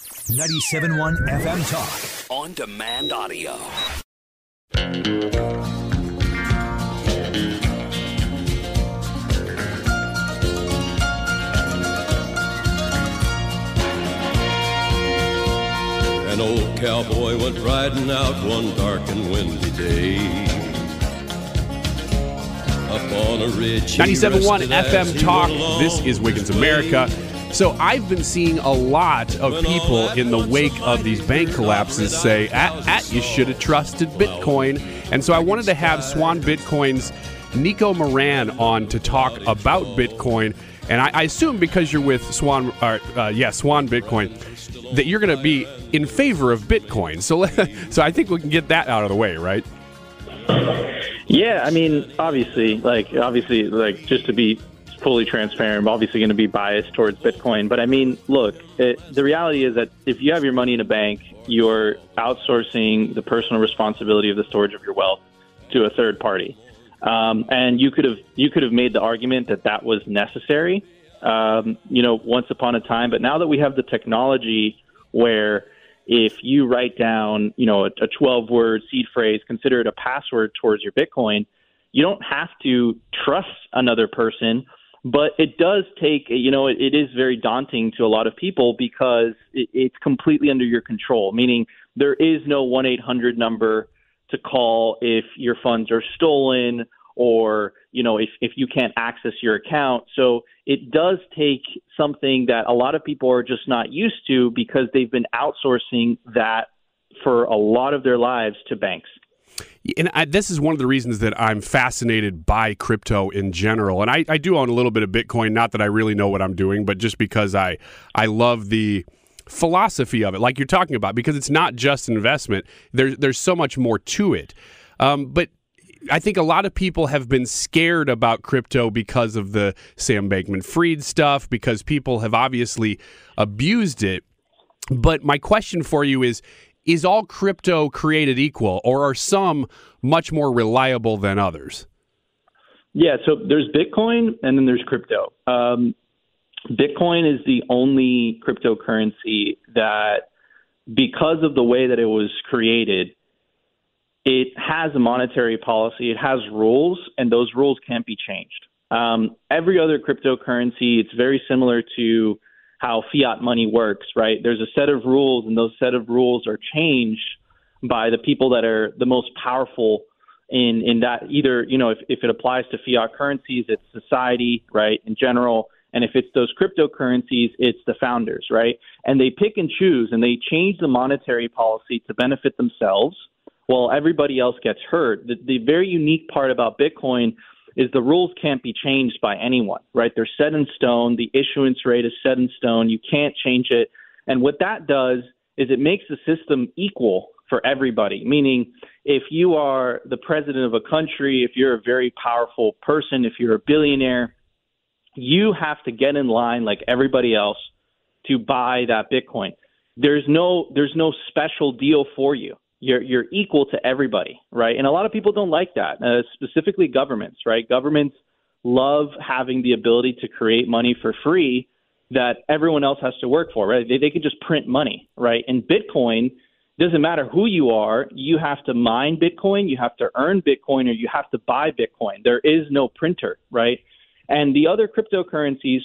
97.1 FM Talk. On demand audio. An old cowboy went riding out one dark and windy day. Up on a ridge. 97.1 FM Talk. This is Wiggins his way. America. So I've been seeing a lot of people in the wake of these bank collapses say, at, at you should have trusted Bitcoin. And so I wanted to have Swan Bitcoin's Nico Moran on to talk about Bitcoin. And I, I assume because you're with Swan, uh, uh, yeah, Swan Bitcoin, that you're going to be in favor of Bitcoin. So, so I think we can get that out of the way, right? Yeah, I mean, obviously, like obviously, like just to be fully transparent, I'm obviously going to be biased towards Bitcoin. But I mean, look, it, the reality is that if you have your money in a bank, you're outsourcing the personal responsibility of the storage of your wealth to a third party. Um, and you could have you could have made the argument that that was necessary, um, you know, once upon a time. But now that we have the technology where if you write down, you know, a, a 12 word seed phrase, consider it a password towards your Bitcoin, you don't have to trust another person. But it does take, you know, it, it is very daunting to a lot of people because it, it's completely under your control, meaning there is no 1 800 number to call if your funds are stolen or you know if, if you can't access your account. So it does take something that a lot of people are just not used to because they've been outsourcing that for a lot of their lives to banks and I, this is one of the reasons that I'm fascinated by crypto in general. And I, I do own a little bit of Bitcoin, not that I really know what I'm doing, but just because I I love the philosophy of it, like you're talking about, because it's not just investment. There's there's so much more to it. Um, but I think a lot of people have been scared about crypto because of the Sam Bankman Fried stuff, because people have obviously abused it. But my question for you is is all crypto created equal, or are some much more reliable than others? Yeah, so there's Bitcoin and then there's crypto. Um, Bitcoin is the only cryptocurrency that, because of the way that it was created, it has a monetary policy, it has rules, and those rules can't be changed. Um, every other cryptocurrency, it's very similar to how fiat money works, right? There's a set of rules, and those set of rules are changed by the people that are the most powerful in in that either you know if, if it applies to fiat currencies, it's society, right, in general, and if it's those cryptocurrencies, it's the founders, right? And they pick and choose, and they change the monetary policy to benefit themselves, while everybody else gets hurt. The, the very unique part about Bitcoin is the rules can't be changed by anyone, right? They're set in stone. The issuance rate is set in stone. You can't change it. And what that does is it makes the system equal for everybody, meaning if you are the president of a country, if you're a very powerful person, if you're a billionaire, you have to get in line like everybody else to buy that Bitcoin. There's no there's no special deal for you. You're you're equal to everybody, right? And a lot of people don't like that, uh, specifically governments, right? Governments love having the ability to create money for free that everyone else has to work for, right? They they can just print money, right? And Bitcoin doesn't matter who you are, you have to mine Bitcoin, you have to earn Bitcoin, or you have to buy Bitcoin. There is no printer, right? And the other cryptocurrencies,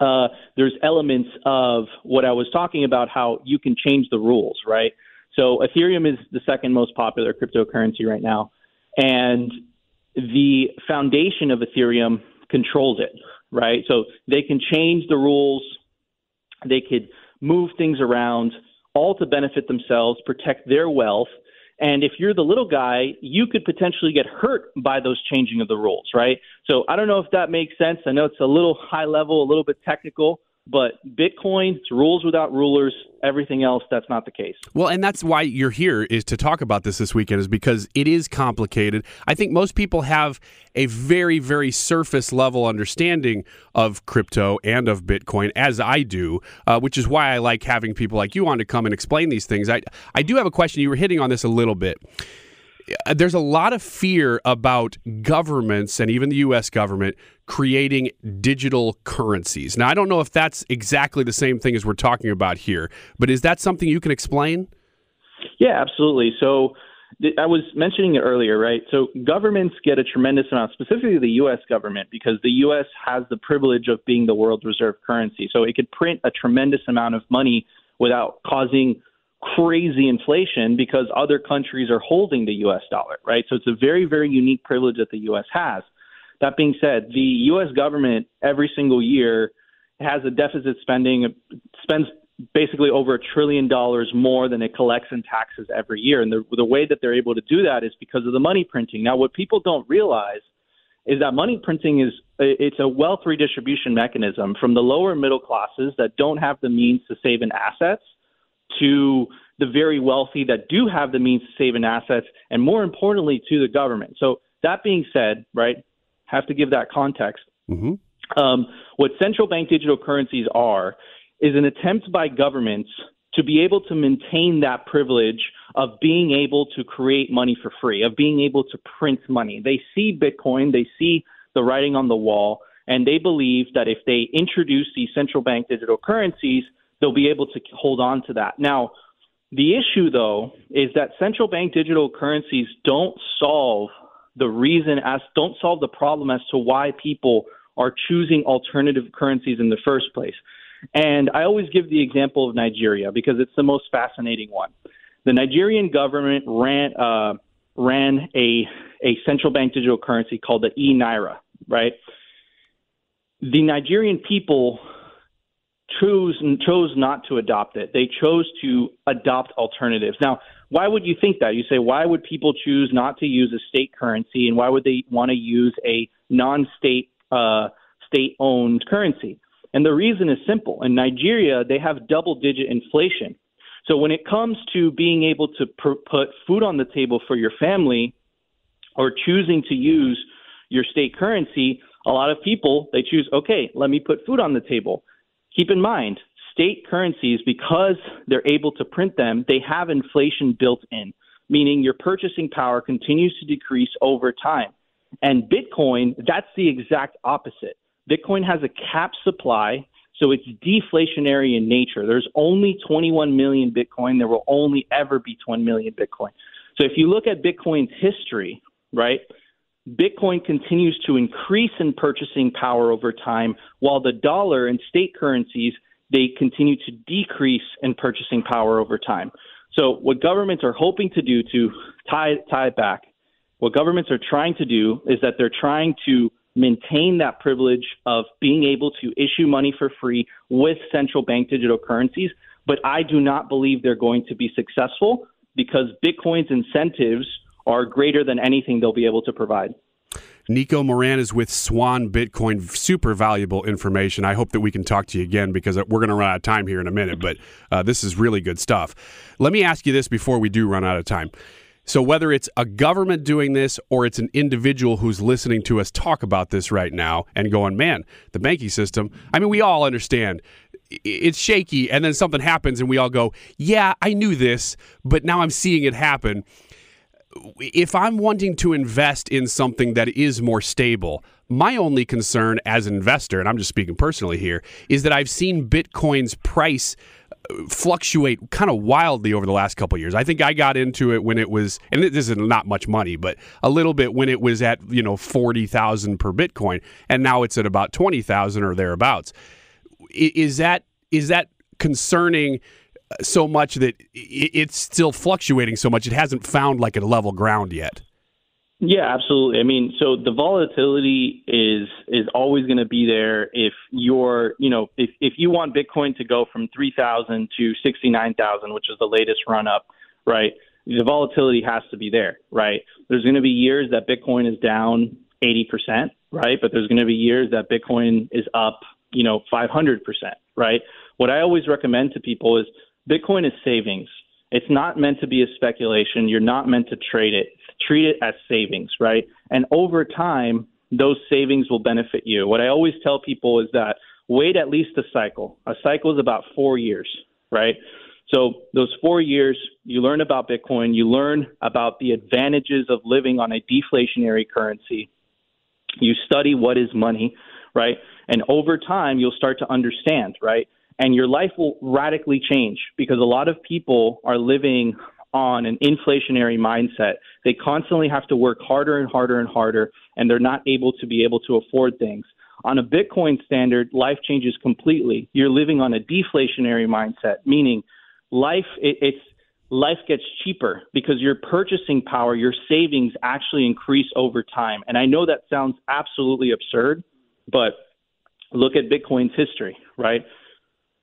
uh, there's elements of what I was talking about, how you can change the rules, right? So Ethereum is the second most popular cryptocurrency right now, and the foundation of Ethereum controls it, right? So they can change the rules, they could move things around, all to benefit themselves, protect their wealth. And if you're the little guy, you could potentially get hurt by those changing of the rules, right? So I don't know if that makes sense. I know it's a little high level, a little bit technical, but Bitcoin, it's rules without rulers. Everything else, that's not the case. Well, and that's why you're here is to talk about this this weekend, is because it is complicated. I think most people have a very, very surface level understanding of crypto and of Bitcoin, as I do, uh, which is why I like having people like you on to come and explain these things. I, I do have a question. You were hitting on this a little bit Uh, there's a lot of fear about governments and even the U.S. government creating digital currencies. Now, I don't know if that's exactly the same thing as we're talking about here, but is that something you can explain? Yeah, absolutely. So I was mentioning it earlier, right? So governments get a tremendous amount, specifically the U.S. government, because the U.S. has the privilege of being the world reserve currency. So it could print a tremendous amount of money without causing crazy inflation because other countries are holding the US dollar, right? So it's a very, very unique privilege that the US has. That being said, the US government every single year has a deficit spending, spends basically over a trillion dollars more than it collects in taxes every year. And the, the way that they're able to do that is because of the money printing. Now, what people don't realize is that money printing is it's a wealth redistribution mechanism from the lower middle classes that don't have the means to save in assets to the very wealthy that do have the means to save in assets, and more importantly, to the government. So, that being said, right, have to give that context. Mm-hmm. Um, what central bank digital currencies are is an attempt by governments to be able to maintain that privilege of being able to create money for free, of being able to print money. They see Bitcoin, they see the writing on the wall, and they believe that if they introduce these central bank digital currencies, they'll be able to hold on to that. Now, the issue, though, is that central bank digital currencies don't solve the reason as don't solve the problem as to why people are choosing alternative currencies in the first place. And I always give the example of Nigeria because it's the most fascinating one. The Nigerian government ran uh, ran a a central bank digital currency called the e naira, right? The Nigerian people chose chose not to adopt it. They chose to adopt alternatives. Now, why would you think that? You say, why would people choose not to use a state currency, and why would they want to use a non-state uh, state-owned currency? And the reason is simple. In Nigeria, they have double-digit inflation. So when it comes to being able to pr- put food on the table for your family, or choosing to use your state currency, a lot of people they choose, okay, let me put food on the table. Keep in mind, state currencies, because they're able to print them, they have inflation built in, meaning your purchasing power continues to decrease over time. And Bitcoin, that's the exact opposite. Bitcoin has a cap supply, so it's deflationary in nature. There's only 21 million Bitcoin. There will only ever be 20 million Bitcoin. So if you look at Bitcoin's history, right, Bitcoin continues to increase in purchasing power over time, while the dollar and state currencies they continue to decrease in purchasing power over time. So, what governments are hoping to do to tie tie it back, what governments are trying to do is that they're trying to maintain that privilege of being able to issue money for free with central bank digital currencies. But I do not believe they're going to be successful because Bitcoin's incentives are greater than anything they'll be able to provide. Nico Moran is with Swan Bitcoin. Super valuable information. I hope that we can talk to you again because we're going to run out of time here in a minute, but uh, this is really good stuff. Let me ask you this before we do run out of time. So, whether it's a government doing this or it's an individual who's listening to us talk about this right now and going, man, the banking system, I mean, we all understand it's shaky and then something happens and we all go, yeah, I knew this, but now I'm seeing it happen if I'm wanting to invest in something that is more stable, my only concern as an investor, and I'm just speaking personally here, is that I've seen Bitcoin's price uh, fluctuate kind of wildly over the last couple years. I think I got into it when it was, and this is not much money, but a little bit when it was at you know forty thousand per Bitcoin, and now it's at about twenty thousand or thereabouts. Is that is that concerning? So much that it's still fluctuating so much, it hasn't found like a level ground yet. Yeah, absolutely. I mean, so the volatility is is always going to be there if you're, you know, if if you want Bitcoin to go from 3,000 to 69,000, which is the latest run up, right? The volatility has to be there, right? There's going to be years that Bitcoin is down 80%, right? But there's going to be years that Bitcoin is up, you know, 500%, right? What I always recommend to people is Bitcoin is savings. It's not meant to be a speculation. You're not meant to trade it treat it as savings, right? And over time, those savings will benefit you. What I always tell people is that wait at least a cycle. A cycle is about four years, right? So those four years, you learn about Bitcoin, you learn about the advantages of living on a deflationary currency. You study what is money, right? And over time, you'll start to understand, right? And your life will radically change because a lot of people are living on an inflationary mindset. They constantly have to work harder and harder and harder, and they're not able to be able to afford things. On a Bitcoin standard, life changes completely. You're living on a deflationary mindset, meaning life it, it's life gets cheaper because your purchasing power, your savings actually increase over time. And I know that sounds absolutely absurd, but look at Bitcoin's history, right?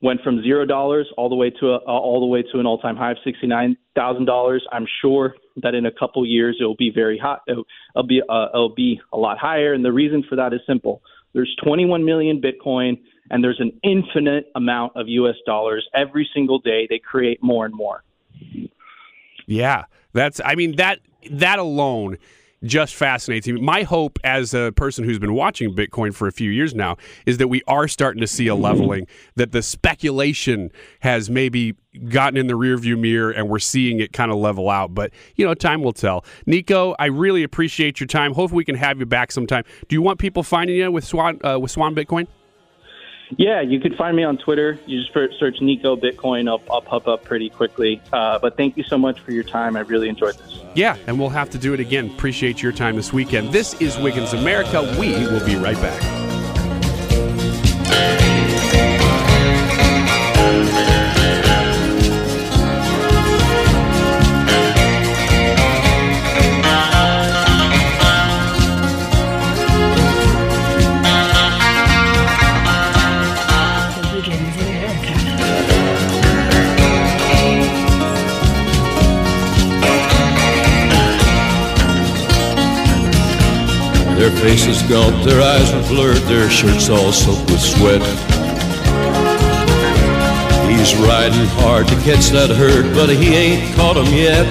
Went from zero dollars all the way to a, all the way to an all-time high of sixty-nine thousand dollars. I'm sure that in a couple years it will be very hot. It'll, it'll be uh, it'll be a lot higher, and the reason for that is simple. There's 21 million Bitcoin, and there's an infinite amount of U.S. dollars every single day. They create more and more. Yeah, that's. I mean that that alone just fascinates me. My hope as a person who's been watching Bitcoin for a few years now is that we are starting to see a leveling, that the speculation has maybe gotten in the rearview mirror and we're seeing it kind of level out. But, you know, time will tell. Nico, I really appreciate your time. Hopefully we can have you back sometime. Do you want people finding you with Swan, uh, with Swan Bitcoin? Yeah, you could find me on Twitter. You just search Nico Bitcoin. I'll, I'll pop up pretty quickly. Uh, but thank you so much for your time. I really enjoyed this. Yeah, and we'll have to do it again. Appreciate your time this weekend. This is Wiggins America. We will be right back. Their faces gaunt, their eyes are blurred, their shirts all soaked with sweat. He's riding hard to catch that herd, but he ain't caught 'em yet.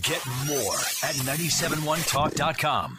Get more at 971talk.com.